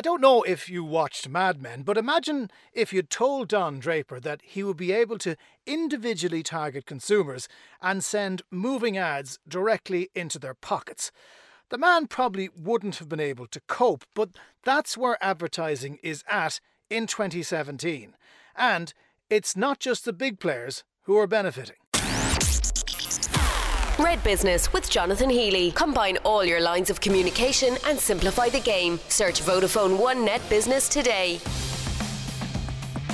I don't know if you watched Mad Men, but imagine if you'd told Don Draper that he would be able to individually target consumers and send moving ads directly into their pockets. The man probably wouldn't have been able to cope, but that's where advertising is at in 2017. And it's not just the big players who are benefiting. Red Business with Jonathan Healy. Combine all your lines of communication and simplify the game. Search Vodafone One Net Business today.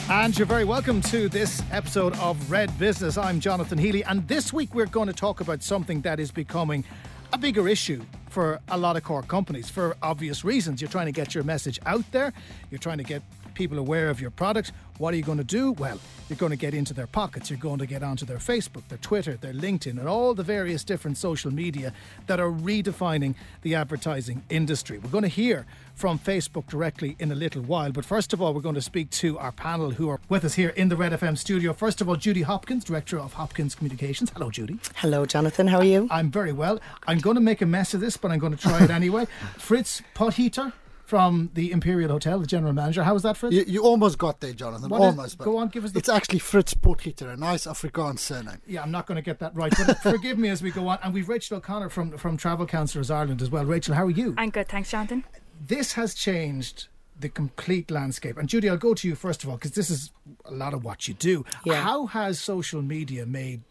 And you're very welcome to this episode of Red Business. I'm Jonathan Healy, and this week we're going to talk about something that is becoming a bigger issue for a lot of Cork companies for obvious reasons. You're trying to get your message out there, you're trying to get people aware of your product. What are you going to do? Well, you're going to get into their pockets. You're going to get onto their Facebook, their Twitter, their LinkedIn, and all the various different social media that are redefining the advertising industry. We're going to hear from Facebook directly in a little while. But first of all, we're going to speak to our panel who are with us here in the Red FM studio. First of all, Judy Hopkins, Director of Hopkins Communications. Hello, Judy. Hello, Jonathan. How are you? I'm very well. I'm going to make a mess of this, but I'm going to try it anyway. Fritz Potgieter from the Imperial Hotel, the general manager. How was that, Fritz? You, you almost got there, Jonathan. What is- almost. but go on, give us the- It's actually Fritz Potgieter, a nice Afrikaans surname. Yeah, I'm not going to get that right, but forgive me as we go on. And we've Rachel O'Connor from from Travel Counsellors Ireland as well. Rachel, how are you? I'm good, thanks, Jonathan. this has changed the complete landscape. And Judy, I'll go to you first of all because this is a lot of what you do. Yeah. How has social media made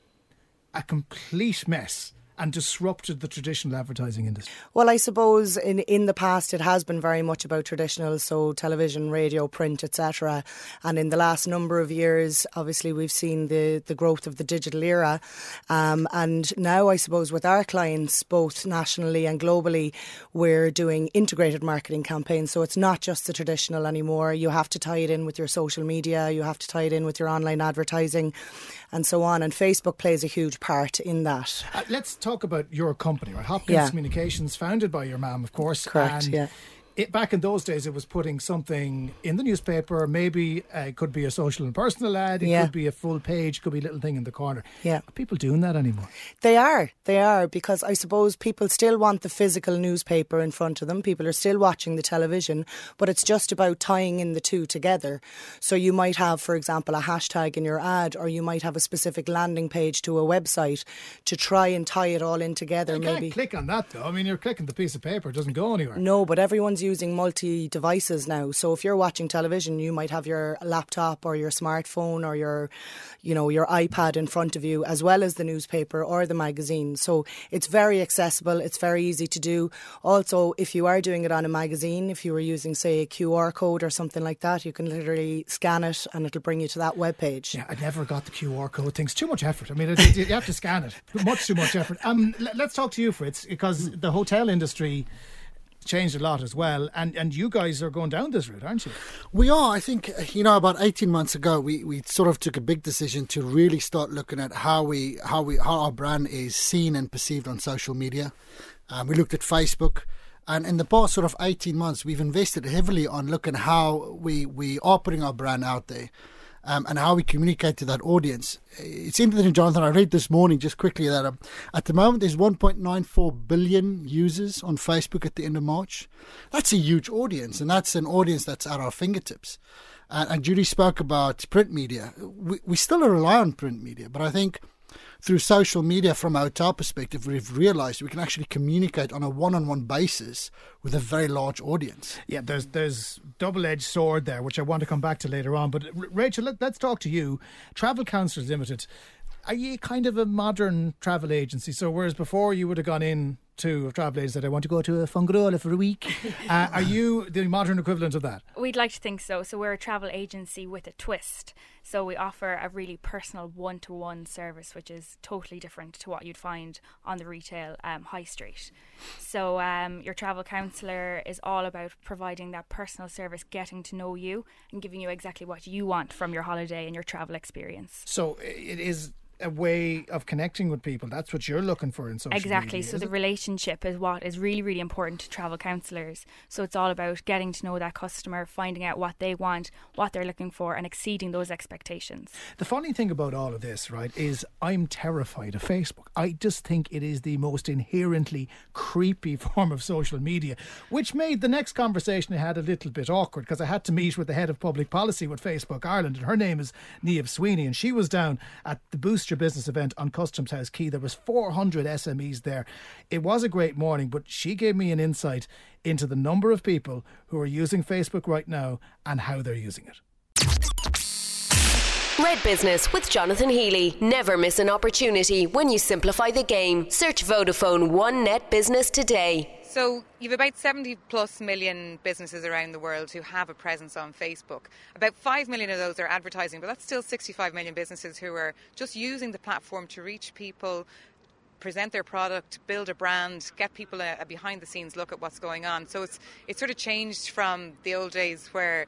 a complete mess and disrupted the traditional advertising industry? Well, I suppose in in the past it has been very much about traditional, so television, radio, print, etc. And in the last number of years, obviously we've seen the the growth of the digital era. Um, and now, I suppose, with our clients, both nationally and globally, we're doing integrated marketing campaigns. So it's not just the traditional anymore. You have to tie it in with your social media. You have to tie it in with your online advertising, and so on. And Facebook plays a huge part in that. Uh, let's talk about your company, right? Hopkins Yeah. Communications, founded by your mum, of course. Correct, And yeah. It, back in those days, it was putting something in the newspaper. Maybe uh, it could be a social and personal ad. It Yeah. could be a full page. Could be a little thing in the corner. Yeah. Are people doing that anymore? They are. They are because I suppose people still want the physical newspaper in front of them. People are still watching the television, but it's just about tying in the two together. So you might have, for example, a hashtag in your ad, or you might have a specific landing page to a website to try and tie it all in together. You maybe. click on that though. I mean, you're clicking the piece of paper. It doesn't go anywhere. No, but everyone's using multi devices now. So if you're watching television, you might have your laptop or your smartphone or your, you know, your iPad in front of you, as well as the newspaper or the magazine. So it's very accessible. It's very easy to do. Also, if you are doing it on a magazine, if you were using, say, a QR code or something like that, you can literally scan it and it'll bring you to that web page. Yeah, I never got the QR code things. Too much effort. I mean, it, it- you have to scan it. Much too much effort. Um, l- let's talk to you, Fritz, because the hotel industry changed a lot as well, and and you guys are going down this route, aren't you? We are. I think you know. About eighteen months ago, we, we sort of took a big decision to really start looking at how we how we how our brand is seen and perceived on social media. Um, we looked at Facebook, and in the past sort of eighteen months, we've invested heavily on looking how we we are putting our brand out there. Um, and how we communicate to that audience. It's interesting, Jonathan. I read this morning just quickly that um, at the moment there's 1.94 billion users on Facebook at the end of March. That's a huge audience, and that's an audience that's at our fingertips. And, and Judy spoke about print media. We, we still rely on print media, but I think through social media, from a hotel perspective, we've realized we can actually communicate on a one-on-one basis with a very large audience. Yeah, there's there's double edged sword there, which I want to come back to later on. But Rachel, let, let's talk to you. Travel Counsellors Limited. Are you kind of a modern travel agency? So whereas before you would have gone in to a travel agency that I want to go to a Fuengirola for a week, uh, are you the modern equivalent of that? We'd like to think so. So we're a travel agency with a twist. So we offer a really personal one-to-one service, which is totally different to what you'd find on the retail um, high street. So um, your travel counsellor is all about providing that personal service, getting to know you, and giving you exactly what you want from your holiday and your travel experience. So it is a way of connecting with people. That's what you're looking for in social exactly. media, So the it? relationship is what is really, really important to travel counsellors. So it's all about getting to know that customer, finding out what they want, what they're looking for, and exceeding those expectations. The funny thing about all of this, right, is I'm terrified of Facebook. I just think it is the most inherently creepy form of social media, which made the next conversation I had a little bit awkward because I had to meet with the head of public policy with Facebook Ireland, and her name is Niamh Sweeney, and she was down at the Boost Your Business event on Customs House Quay. There was 400 SMEs there. It was a great morning, but she gave me an insight into the number of people who are using Facebook right now and how they're using it. Red Business with Jonathan Healy. Never miss an opportunity when you simplify the game. Search Vodafone One Net Business today. So you've about 70 plus million businesses around the world who have a presence on Facebook. About 5 million of those are advertising, but that's still 65 million businesses who are just using the platform to reach people, present their product, build a brand, get people a, a behind the scenes look at what's going on. So it's it's sort of changed from the old days where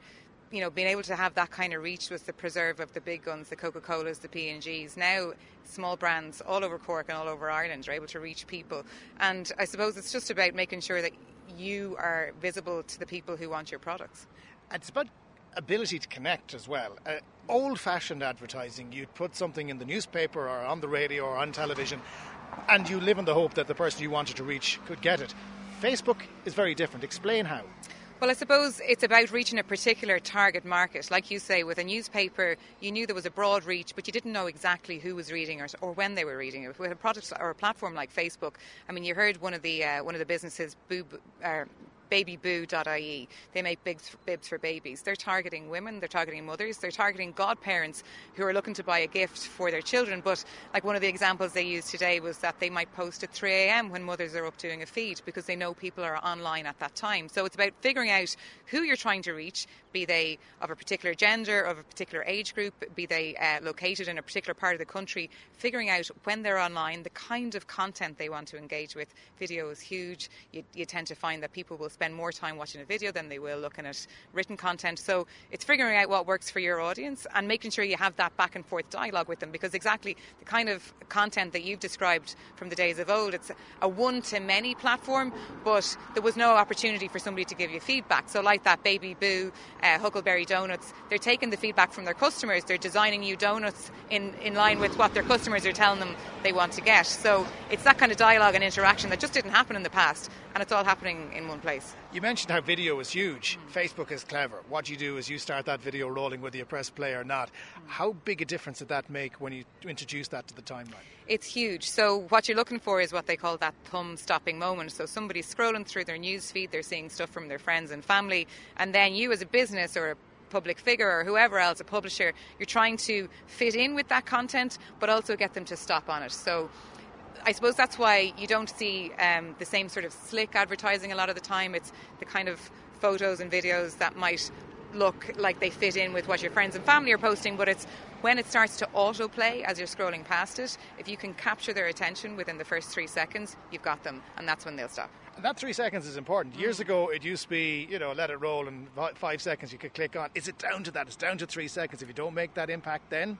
you know, being able to have that kind of reach was the preserve of the big guns, the Coca Colas, the P and Gs. Now, small brands all over Cork and all over Ireland are able to reach people, and I suppose it's just about making sure that you are visible to the people who want your products. It's about ability to connect as well. Uh, Old fashioned advertising, you'd put something in the newspaper or on the radio or on television, and you live in the hope that the person you wanted to reach could get it. Facebook is very different. Explain how. Well, I suppose it's about reaching a particular target market. Like you say, with a newspaper, you knew there was a broad reach, but you didn't know exactly who was reading or, or when they were reading it. With a product or a platform like Facebook, I mean, you heard one of the uh, one of the businesses, Boob, uh, babyboo.ie. They make bibs, bibs for babies. They're targeting women, they're targeting mothers, they're targeting godparents who are looking to buy a gift for their children. But like one of the examples they used today was that they might post at 3 a.m. when mothers are up doing a feed because they know people are online at that time. So it's about figuring out who you're trying to reach, be they of a particular gender, of a particular age group, be they uh, located in a particular part of the country, figuring out when they're online, the kind of content they want to engage with. Video is huge. You, you tend to find that people will spend more time watching a video than they will looking at written content. So it's figuring out what works for your audience and making sure you have that back and forth dialogue with them because exactly the kind of content that you've described from the days of old, it's a one to many platform, but there was no opportunity for somebody to give you feedback. So, like that Baby Boo, uh, Huckleberry Donuts, they're taking the feedback from their customers, they're designing new donuts in, in line with what their customers are telling them they want to get. So, it's that kind of dialogue and interaction that just didn't happen in the past, and it's all happening in one place. You mentioned how video is huge. Mm. Facebook is clever. What you do is you start that video rolling whether you press play or not. Mm. How big a difference did that make when you introduced that to the timeline? It's huge. So what you're looking for is what they call that thumb stopping moment. So somebody's scrolling through their news feed, they're seeing stuff from their friends and family, and then you as a business or a public figure or whoever else, a publisher, you're trying to fit in with that content, but also get them to stop on it. So I suppose that's why you don't see um, the same sort of slick advertising a lot of the time. It's the kind of photos and videos that might look like they fit in with what your friends and family are posting, but it's when it starts to autoplay as you're scrolling past it, if you can capture their attention within the first three seconds, you've got them, and that's when they'll stop. And that three seconds is important. Years mm. ago, it used to be, you know, let it roll and five seconds you could click on. Is it down to that? It's down to three seconds. If you don't make that impact, then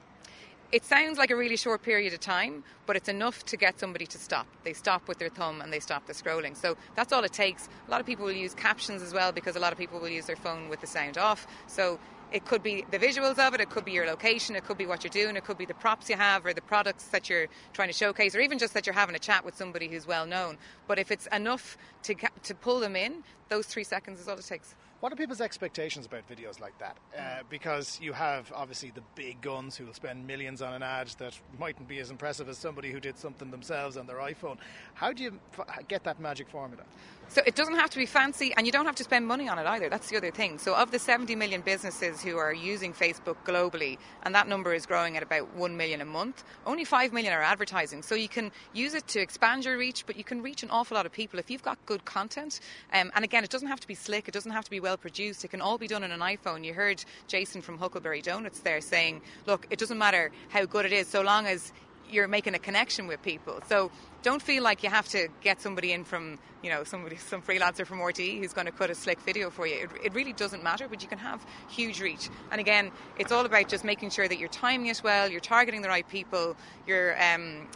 it sounds like a really short period of time, but it's enough to get somebody to stop. They stop with their thumb and they stop the scrolling. So that's all it takes. A lot of people will use captions as well because a lot of people will use their phone with the sound off. So it could be the visuals of it, it could be your location, it could be what you're doing, it could be the props you have or the products that you're trying to showcase, or even just that you're having a chat with somebody who's well known. But if it's enough to, to pull them in, those three seconds is all it takes. What are people's expectations about videos like that? Uh, because you have obviously the big guns who will spend millions on an ad that mightn't be as impressive as somebody who did something themselves on their iPhone. How do you f- get that magic formula? So it doesn't have to be fancy, and you don't have to spend money on it either. That's the other thing. So of the 70 million businesses who are using Facebook globally, and that number is growing at about 1 million a month, only 5 million are advertising. So you can use it to expand your reach, but you can reach an awful lot of people if you've got good content. Um, and again, it doesn't have to be slick. It doesn't have to be well produced. It can all be done on an iPhone. You heard Jason from Huckleberry Donuts there saying, look, it doesn't matter how good it is, so long as you're making a connection with people. So don't feel like you have to get somebody in from, you know, somebody, some freelancer from RTE who's going to cut a slick video for you. It, it, really doesn't matter, but you can have huge reach. And again, it's all about just making sure that you're timing it well, you're targeting the right people, you're um,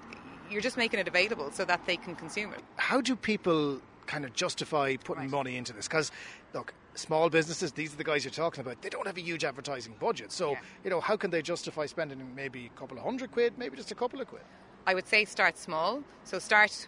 you're just making it available so that they can consume it. How do people kind of justify putting right. money into this? Because, look, small businesses, these are the guys you're talking about, they don't have a huge advertising budget. So, yeah. you know, how can they justify spending maybe a couple of hundred quid, maybe just a couple of quid? I would say start small. So start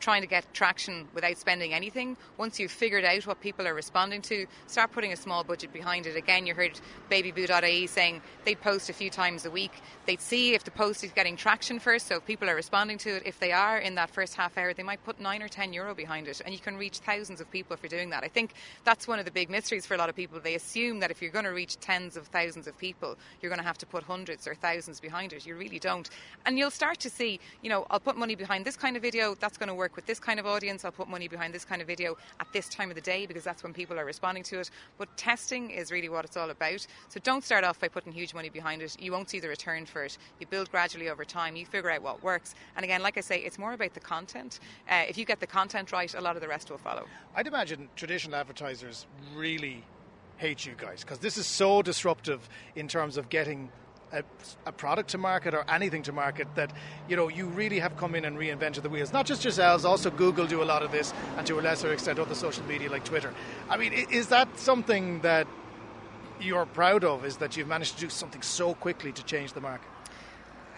trying to get traction without spending anything. Once you've figured out what people are responding to, start putting a small budget behind it. Again, you heard babyboo.ie saying they'd post a few times a week. They'd see if the post is getting traction first, so if people are responding to it. If they are in that first half hour, they might put nine or ten euro behind it, and you can reach thousands of people for doing that. I think that's one of the big mysteries for a lot of people. They assume that if you're going to reach tens of thousands of people, you're going to have to put hundreds or thousands behind it. You really don't. And you'll start to see, you know, I'll put money behind this kind of video, that's going to work with this kind of audience. I'll put money behind this kind of video at this time of the day because that's when people are responding to it. But testing is really what it's all about. So don't start off by putting huge money behind it. You won't see the return for it. You build gradually over time. You figure out what works. And again, like I say, it's more about the content. Uh, if you get the content right, a lot of the rest will follow. I'd imagine traditional advertisers really hate you guys because this is so disruptive in terms of getting a, a, product to market or anything to market that you know you really have come in and reinvented the wheels. Not just yourselves, also Google do a lot of this, and to a lesser extent other social media like Twitter. I mean, is that something that you're proud of? Is that you've managed to do something so quickly to change the market?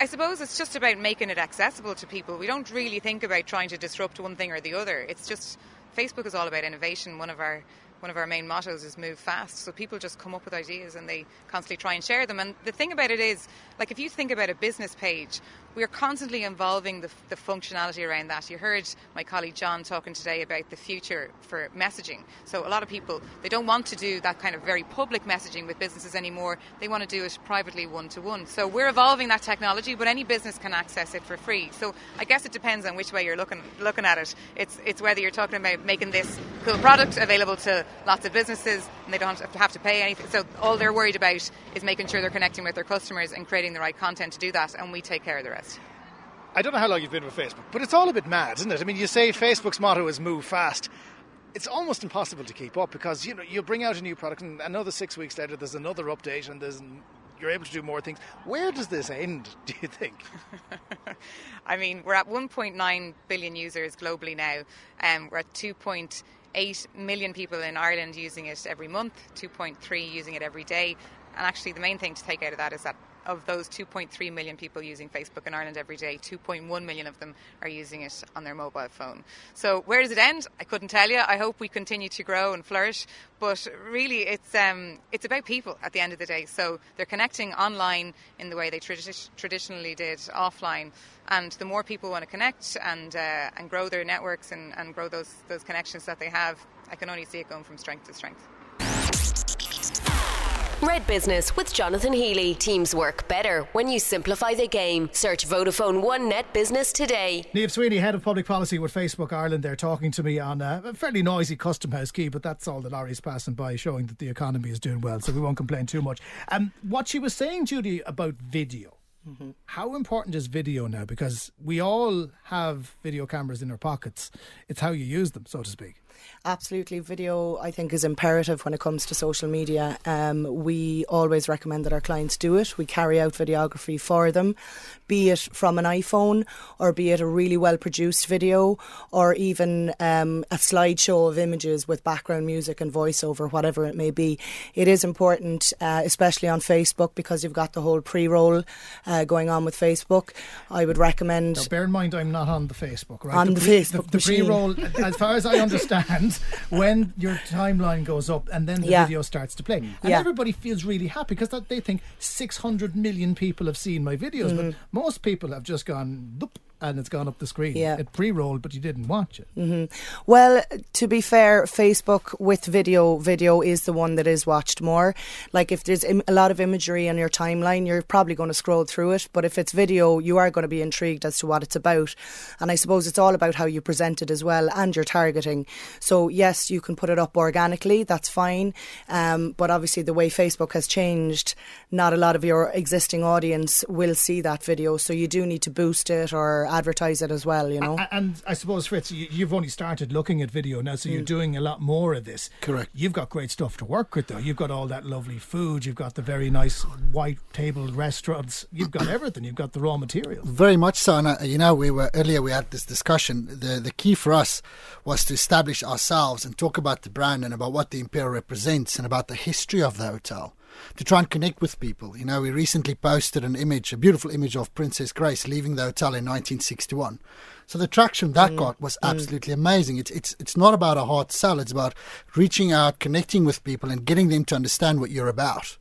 I suppose it's just about making it accessible to people. We don't really think about trying to disrupt one thing or the other. It's just Facebook is all about innovation. One of our one of our main mottos is move fast. So people just come up with ideas and they constantly try and share them. And the thing about it is, like if you think about a business page, we're constantly involving the, the, functionality around that. You heard my colleague John talking today about the future for messaging. So a lot of people they don't want to do that kind of very public messaging with businesses anymore. They want to do it privately one to one. So we're evolving that technology, but any business can access it for free. So I guess it depends on which way you're looking looking at it. It's it's whether you're talking about making this cool product available to lots of businesses and they don't have to have to pay anything. So all they're worried about is making sure they're connecting with their customers and creating the right content to do that, and we take care of the rest. I don't know how long you've been with Facebook, but it's all a bit mad, isn't it? I mean, you say Facebook's motto is move fast. It's almost impossible to keep up because you know you bring out a new product and another six weeks later there's another update and there's you're able to do more things. Where does this end? Do you think? I mean, we're at 1.9 billion users globally now, and um, we're at 2.8 million people in Ireland using it every month, 2.3 using it every day. And actually, the main thing to take out of that is that of those 2.3 million people using Facebook in Ireland every day, 2.1 million of them are using it on their mobile phone. So where does it end? I couldn't tell you. I hope we continue to grow and flourish, but really it's um, it's about people at the end of the day. So they're connecting online in the way they tradi- traditionally did offline, and the more people want to connect and uh, and grow their networks and, and grow those those connections that they have, I can only see it going from strength to strength. Red Business with Jonathan Healy. Teams work better when you simplify the game. Search Vodafone One Net Business today. Niamh Sweeney, Head of Public Policy with Facebook Ireland, they're talking to me on a fairly noisy Custom House Quay, but that's all the lorries passing by, showing that the economy is doing well, so we won't complain too much. Um, what she was saying, Judy, about video. Mm-hmm. How important is video now? Because we all have video cameras in our pockets. It's how you use them, so to speak. Absolutely. Video, I think, is imperative when it comes to social media. Um, we always recommend that our clients do it. We carry out videography for them, be it from an iPhone or be it a really well produced video or even um, a slideshow of images with background music and voiceover, whatever it may be. It is important, uh, especially on Facebook, because you've got the whole pre roll uh, going on with Facebook. I would recommend. Now, bear in mind, I'm not on the Facebook, right? On the, the Facebook. The, the pre roll, as far as I understand happens when your timeline goes up and then the yeah. video starts to play. And yeah. everybody feels really happy because they think 600 million people have seen my videos, mm-hmm. but most people have just gone, and it's gone up the screen. Yeah. It pre rolled, but you didn't watch it. Mm-hmm. Well, to be fair, Facebook with video, video is the one that is watched more. Like if there's Im- a lot of imagery on your timeline, you're probably going to scroll through it. But if it's video, you are going to be intrigued as to what it's about. And I suppose it's all about how you present it as well and your targeting. So, yes, you can put it up organically, that's fine. Um, but obviously, the way Facebook has changed, not a lot of your existing audience will see that video. So, you do need to boost it or advertise it as well. You know. A- And I suppose, Fritz, you- you've only started looking at video now, so you're doing a lot more of this. Correct. You've got great stuff to work with, though. You've got all that lovely food. You've got the very nice white table restaurants. You've got everything. You've got the raw materials. Very much so, and uh, you know, we were earlier. We had this discussion. The the key for us was to establish ourselves and talk about the brand and about what the Imperial represents and about the history of the hotel. To try and connect with people. You know, we recently posted an image, a beautiful image of Princess Grace leaving the hotel in 1961. So the traction that mm, got was mm. absolutely amazing. It's it's it's not about a hard sell. It's about reaching out, connecting with people, and getting them to understand what you're about.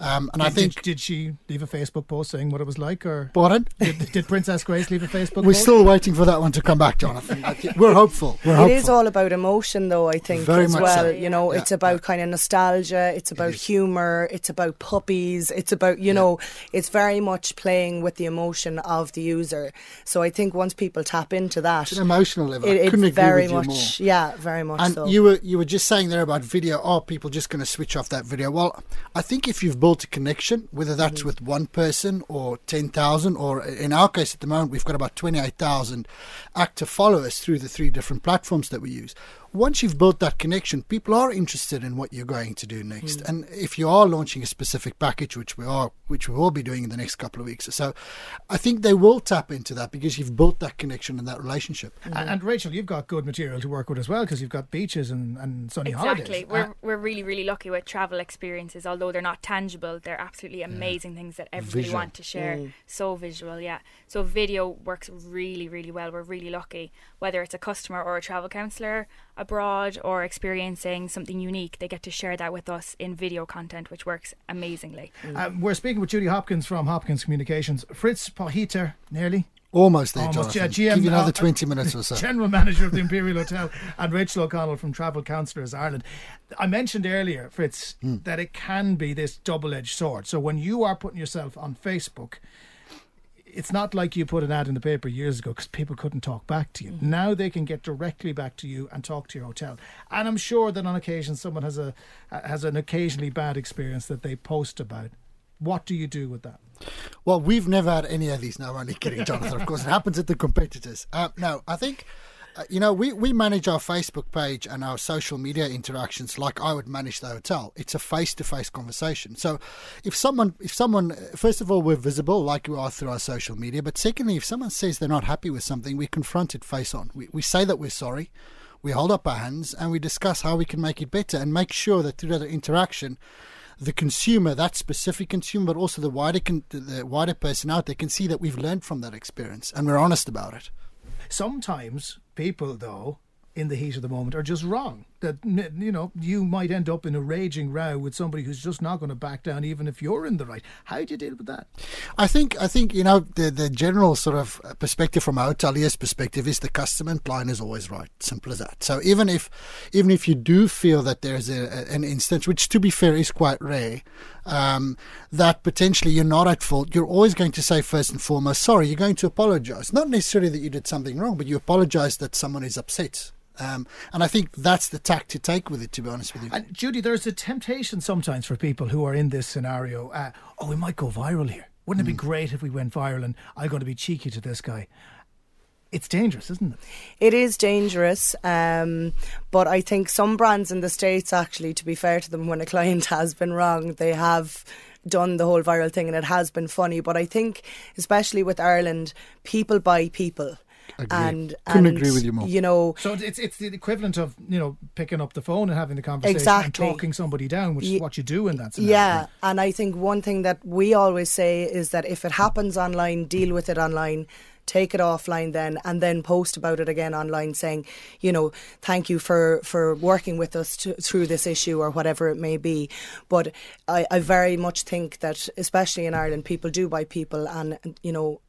Um, and I think. Did, did she leave a Facebook post saying what it was like, or Pardon? did, did Princess Grace leave a Facebook post? We're post? still waiting for that one to come back, Jonathan. We're hopeful. We're It hopeful. is all about emotion, though. I think Very as much well. so. You know, Yeah, it's about kind of nostalgia. It's about is. humor. It's about puppies. It's about you know, it's very much playing with the emotion of the user. So I think once people tap into that, It's an emotional level. it, I couldn't it's agree very with you much more. yeah, very much And so. you were you were just saying there about video. Are people just going to switch off that video? Well, I think if you've built a connection, whether that's Mm-hmm. with one person or ten thousand, or in our case at the moment we've got about twenty eight thousand active followers through the three different platforms that we use. Once you've built that connection, people are interested in what you're going to do next. Mm. And if you are launching a specific package, which we are, which we will be doing in the next couple of weeks or so, I think they will tap into that because you've built that connection and that relationship. A- And, Rachel, you've got good material to work with as well because you've got beaches and, and sunny Exactly. holidays. Exactly. We're, Uh, we're really, really lucky with travel experiences. Although they're not tangible, they're absolutely amazing things that everybody Visual. want to share. So visual, yeah. So video works really, really well. We're really lucky. Whether it's a customer or a travel counsellor abroad or experiencing something unique, they get to share that with us in video content, which works amazingly. Um, we're speaking with Judy Hopkins from Hopkins Communications. Fritz Pahiter, nearly. Almost there, Almost, Jonathan. yeah, GM, Give you another uh, 20 minutes or so. General Manager of the Imperial Hotel, and Rachel O'Connell from Travel Counsellors Ireland. I mentioned earlier, Fritz, Hmm. that it can be this double edged sword. So when you are putting yourself on Facebook, it's not like you put an ad in the paper years ago because people couldn't talk back to you. Mm-hmm. Now they can get directly back to you and talk to your hotel. And I'm sure that on occasion someone has a has an occasionally bad experience that they post about. What do you do with that? Well, we've never had any of these. No, I'm only kidding, Jonathan. Of course, it happens at the competitors. Uh, no, I think, Uh, you know, we, we manage our Facebook page and our social media interactions like I would manage the hotel. It's a face to face conversation. So if someone, if someone, first of all, we're visible like we are through our social media. But secondly, if someone says they're not happy with something, we confront it face on. We, we say that we're sorry. We hold up our hands and we discuss how we can make it better and make sure that through that interaction, the consumer, that specific consumer, but also the wider con- the wider person out there can see that we've learned from that experience and we're honest about it. Sometimes people, though, in the heat of the moment, are just wrong. That you know, you might end up in a raging row with somebody who's just not going to back down, even if you're in the right. How do you deal with that? I think I think you know the the general sort of perspective from a hotelier's perspective is the customer and client is always right. Simple as that. So even if even if you do feel that there's a, an instance, which to be fair is quite rare, um, that potentially you're not at fault, you're always going to say first and foremost, sorry. You're going to apologise, not necessarily that you did something wrong, but you apologise that someone is upset. Um, and I think that's the tack to take with it. To be honest with you. And Judy, there's a temptation sometimes for people who are in this scenario. Uh, oh, we might go viral here. Wouldn't it be great if we went viral? And I'm going to be cheeky to this guy. It's dangerous, isn't it? It is dangerous, um, but I think some brands in the States, actually, to be fair to them, when a client has been wrong, they have done the whole viral thing and it has been funny. But I think, especially with Ireland, people buy people. Agree. And, Couldn't and, agree with you more. You know, So it's it's the equivalent of you know picking up the phone and having the conversation Exactly. and talking somebody down, which is what you do in that scenario. Yeah, and I think one thing that we always say is that if it happens online, deal with it online. Take it offline then, and then post about it again online, saying, you know, thank you for for working with us to, through this issue or whatever it may be. But I, I very much think that, especially in Ireland, people do buy people, and you know,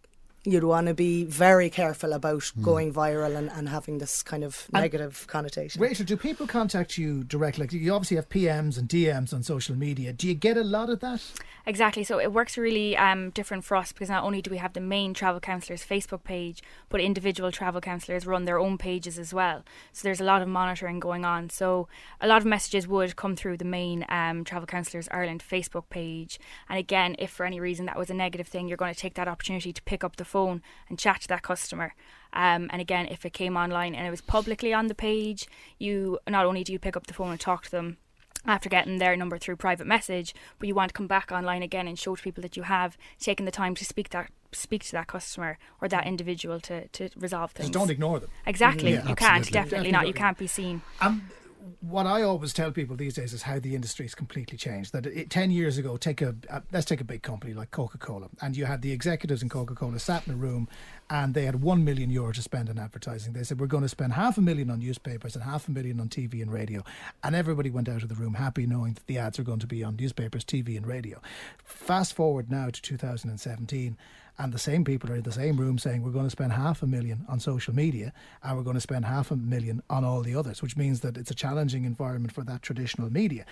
you'd want to be very careful about Hmm. going viral and, and having this kind of negative connotation. Rachel, do people contact you directly? Like, you obviously have PMs and DMs on social media. Do you get a lot of that? Exactly. So it works really um, different for us because not only do we have the main travel counsellors Facebook page, but individual travel counsellors run their own pages as well. So there's a lot of monitoring going on. So a lot of messages would come through the main um, Travel Counsellors Ireland Facebook page. And again, if for any reason that was a negative thing, you're going to take that opportunity to pick up the phone and chat to that customer. Um, and again, if it came online and it was publicly on the page, you not only do you pick up the phone and talk to them after getting their number through private message, but you want to come back online again and show to people that you have taken the time to speak that speak to that customer or that individual to, to resolve things. Just don't ignore them. Exactly. Yeah, you can't, absolutely. definitely not. You can't be seen. Um, what I always tell people these days is how the industry has completely changed. That it, ten years ago, take a uh, let's take a big company like Coca Cola, and you had the executives in Coca Cola sat in a room, and they had one million euro to spend on advertising. They said we're going to spend half a million on newspapers and half a million on TV and radio, and everybody went out of the room happy, knowing that the ads are going to be on newspapers, TV, and radio. Fast forward now to 2017 and the same people are in the same room saying we're going to spend half a million on social media and we're going to spend half a million on all the others, which means that it's a challenging environment for that traditional media.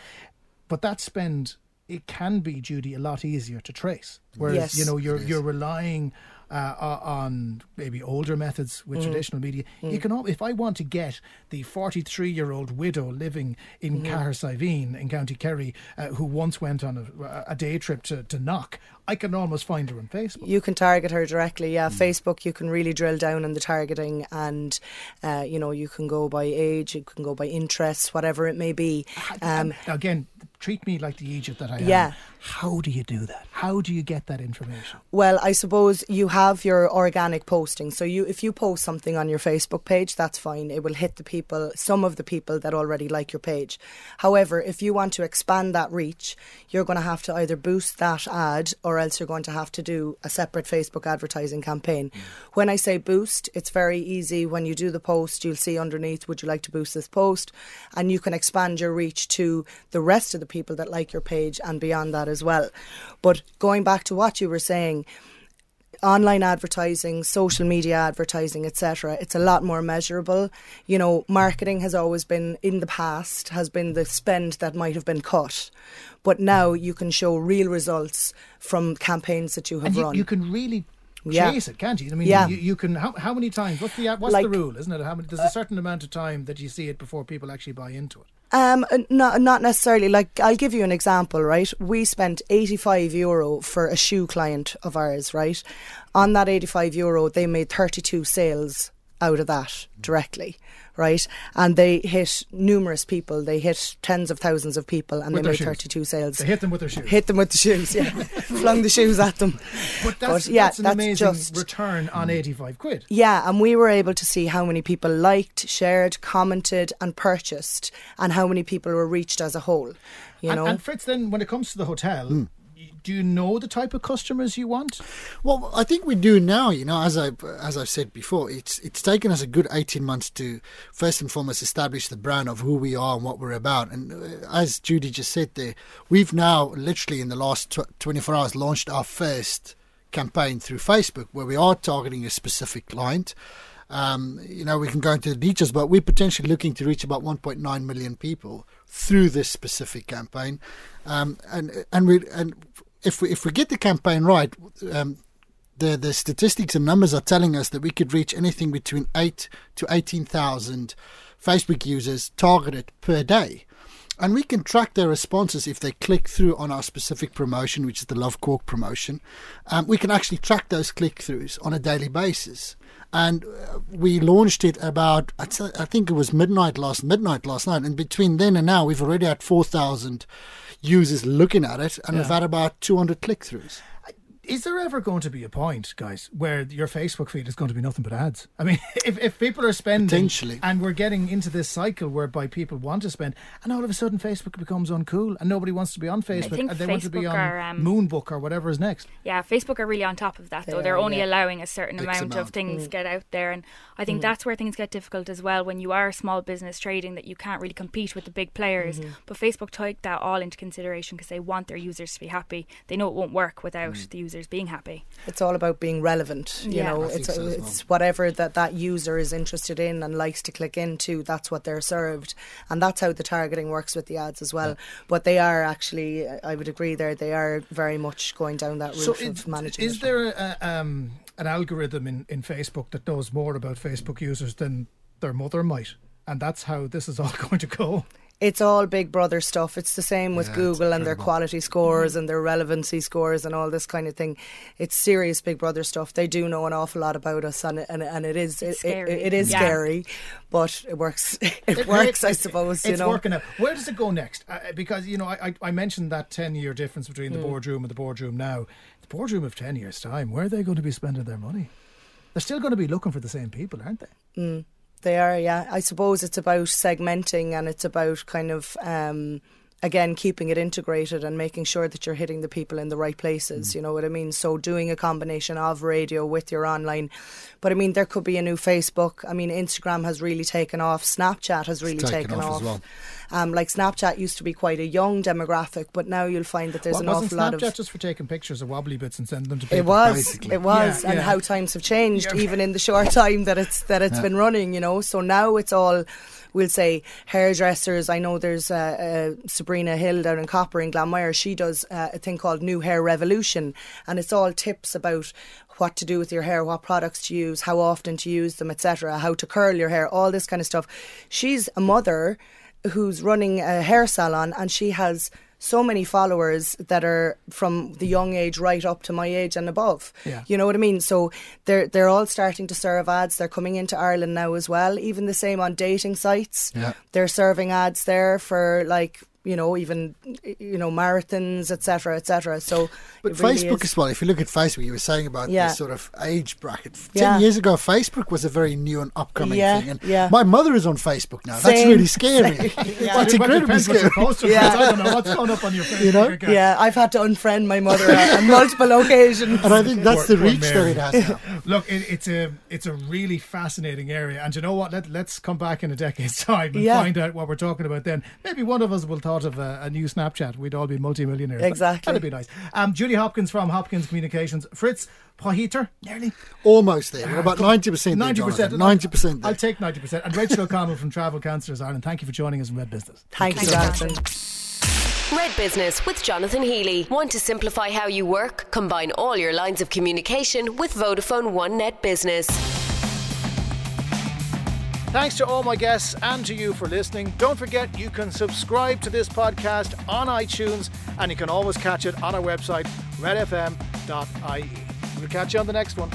But that spend it can be Judy a lot easier to trace. Whereas Yes. you know you're you're relying uh, on maybe older methods with traditional media. You can if I want to get the 43 year old widow living in mm in County Kerry uh, who once went on a, a day trip to, to Knock, I can almost find her on Facebook. You can target her directly. Yeah, Facebook. You can really drill down on the targeting, and uh, you know you can go by age, you can go by interests, whatever it may be. Um, again, treat me like the eejit that I am. Yeah. How do you do that? How do you get that information? Well, I suppose you have your organic posting. So you if you post something on your Facebook page, that's fine. It will hit the people, some of the people that already like your page. However, if you want to expand that reach, you're going to have to either boost that ad or else you're going to have to do a separate Facebook advertising campaign. Mm. When I say boost, it's very easy. When you do the post, you'll see underneath, would you like to boost this post? And you can expand your reach to the rest of the people that like your page and beyond that as well. But going back to what you were saying, online advertising, social media advertising, etc. It's a lot more measurable. You know, marketing has always been in the past has been the spend that might have been cut, but now you can show real results from campaigns that you have you, run. you can really Yeah. chase it, can't you? I mean, Yeah. you, you can. How, how many times? What's the what's the rule? Isn't it? How many? There's a certain amount of time that you see it before people actually buy into it. Um, not not necessarily. Like I'll give you an example, right? We spent eighty five euro for a shoe client of ours, right? On that eighty five euro, they made thirty two sales out of that directly, right? And they hit numerous people. They hit tens of thousands of people, and With they made shoes. thirty two sales. They hit them with their shoes. Hit them with the shoes, yeah. Flung the shoes at them. but that's, but, yeah, that's an that's amazing just- return on 85 quid. Yeah, and we were able to see how many people liked, shared, commented, and purchased, and how many people were reached as a whole. You and, know, and Fritz, then when it comes to the hotel, y- do you know the type of customers you want? Well, I think we do now. You know, as I as I've said before, it's it's taken us a good eighteen months to first and foremost establish the brand of who we are and what we're about. And uh, as Judy just said there, we've now literally in the last tw- twenty four hours launched our first campaign through Facebook, where we are targeting a specific client. Um, you know, we can go into the details, but we're potentially looking to reach about 1.9 million people through this specific campaign. Um, and and we and if we if we get the campaign right, um, the the statistics and numbers are telling us that we could reach anything between eight to eighteen thousand Facebook users targeted per day. And we can track their responses if they click through on our specific promotion, which is the Love Cork promotion. Um, we can actually track those click throughs on a daily basis. And uh, we launched it about, I think it was midnight last midnight last night. And between then and now, we've already had 4,000 users looking at it, and we've had about 200 click throughs. Is there ever going to be a point, guys, where your Facebook feed is going to be nothing but ads? I mean, if, if people are spending, Potentially. and we're getting into this cycle whereby people want to spend, and all of a sudden Facebook becomes uncool, and nobody wants to be on Facebook, think and they want to be on are, um, Moonbook or whatever is next. Yeah, Facebook are really on top of that though. They They're are, only yeah. allowing a certain amount, amount. of things mm. get out there and I think mm. that's where things get difficult as well when you are a small business trading that you can't really compete with the big players. Mm-hmm. But Facebook take that all into consideration because they want their users to be happy. They know it won't work without mm. the users being happy. it's all about being relevant. You Yeah. know, it's so as it's whatever that that user is interested in and likes to click into. That's what they're served, and that's how the targeting works with the ads as well. But they are actually, I would agree there, they are very much going down that route So, of is, managing. is it. there a, um, an algorithm in, in Facebook that knows more about Facebook users than their mother might? And that's how this is all going to go. It's all Big Brother stuff. It's the same with Yeah, Google and their quality scores mm. and their relevancy scores and all this kind of thing. It's serious Big Brother stuff. They do know an awful lot about us, and and, and it is It's it, it, scary. it is Yeah. scary, but it works. It, works, I suppose. It's you know. working out. Where does it go next? Uh, uh because you know, I, I I mentioned that ten year difference between the mm. boardroom and the boardroom now. The boardroom of ten years time, where are they going to be spending their money? They're still going to be looking for the same people, aren't they? Mm. They are, yeah. I suppose it's about segmenting and it's about kind of, um, again, keeping it integrated and making sure that you're hitting the people in the right places. You know what I mean? So doing a combination of radio with your online. But I mean, there could be a new Facebook. I mean, Instagram has really taken off. Snapchat has really taken taken, off off. well. Um, like Snapchat used to be quite a young demographic, but now you'll find that there's Wa- an awful lot of Snapchat just for taking pictures of wobbly bits and sending them to people? it was. basically. It was, Yeah, and yeah. how times have changed, even in the short time that it's that it's been running. You know, so now it's all. We'll say hairdressers. I know there's uh, uh, Sabrina Hill down in Copper in Glanmire. She does uh, a thing called New Hair Revolution, and it's all tips about what to do with your hair, what products to use, how often to use them, etc. How to curl your hair, all this kind of stuff. She's a mother who's running a hair salon, and she has so many followers that are from the young age right up to my age and above. Yeah. You know what I mean? So they're they're all starting to serve ads. They're coming into Ireland now as well. Even the same on dating sites. Yeah. They're serving ads there for like you know even you know marathons etc etc. So But it really Facebook is- as well. If you look at Facebook, you were saying about Yeah. this sort of age bracket. Ten Yeah. years ago, Facebook was a very new and upcoming Yeah, thing. And yeah. my mother is on Facebook now. That's really scary. Yeah. That's Well, incredibly scary. Yeah. I don't know what's going up on your Facebook. You know? account. Yeah, I've had to unfriend my mother on multiple occasions. And I think that's Poor- the reach that it has now. Look, it, it's a it's a really fascinating area, and you know what? Let let's come back in a decade's time and Yeah. find out what we're talking about. Then maybe one of us will thought of a, a new Snapchat. We'd all be multimillionaires. That- Exactly. That'd be nice. Um, Julie Hopkins from Hopkins Communications. Fritz Pohiter, nearly Almost there. We're about 90% there, ninety percent. Jonathan. 90% there. I'll take ninety percent. And Rachel O'Connell from Travel Counsellors Ireland. Thank you for joining us in Red Business. Thank you, Jonathan. Red Business with Jonathan Healy. Want to simplify how you work? Combine all your lines of communication with Vodafone One Net Business. Thanks to all my guests and to you for listening. Don't forget you can subscribe to this podcast on iTunes and you can always catch it on our website, redfm.ie. We'll catch you on the next one.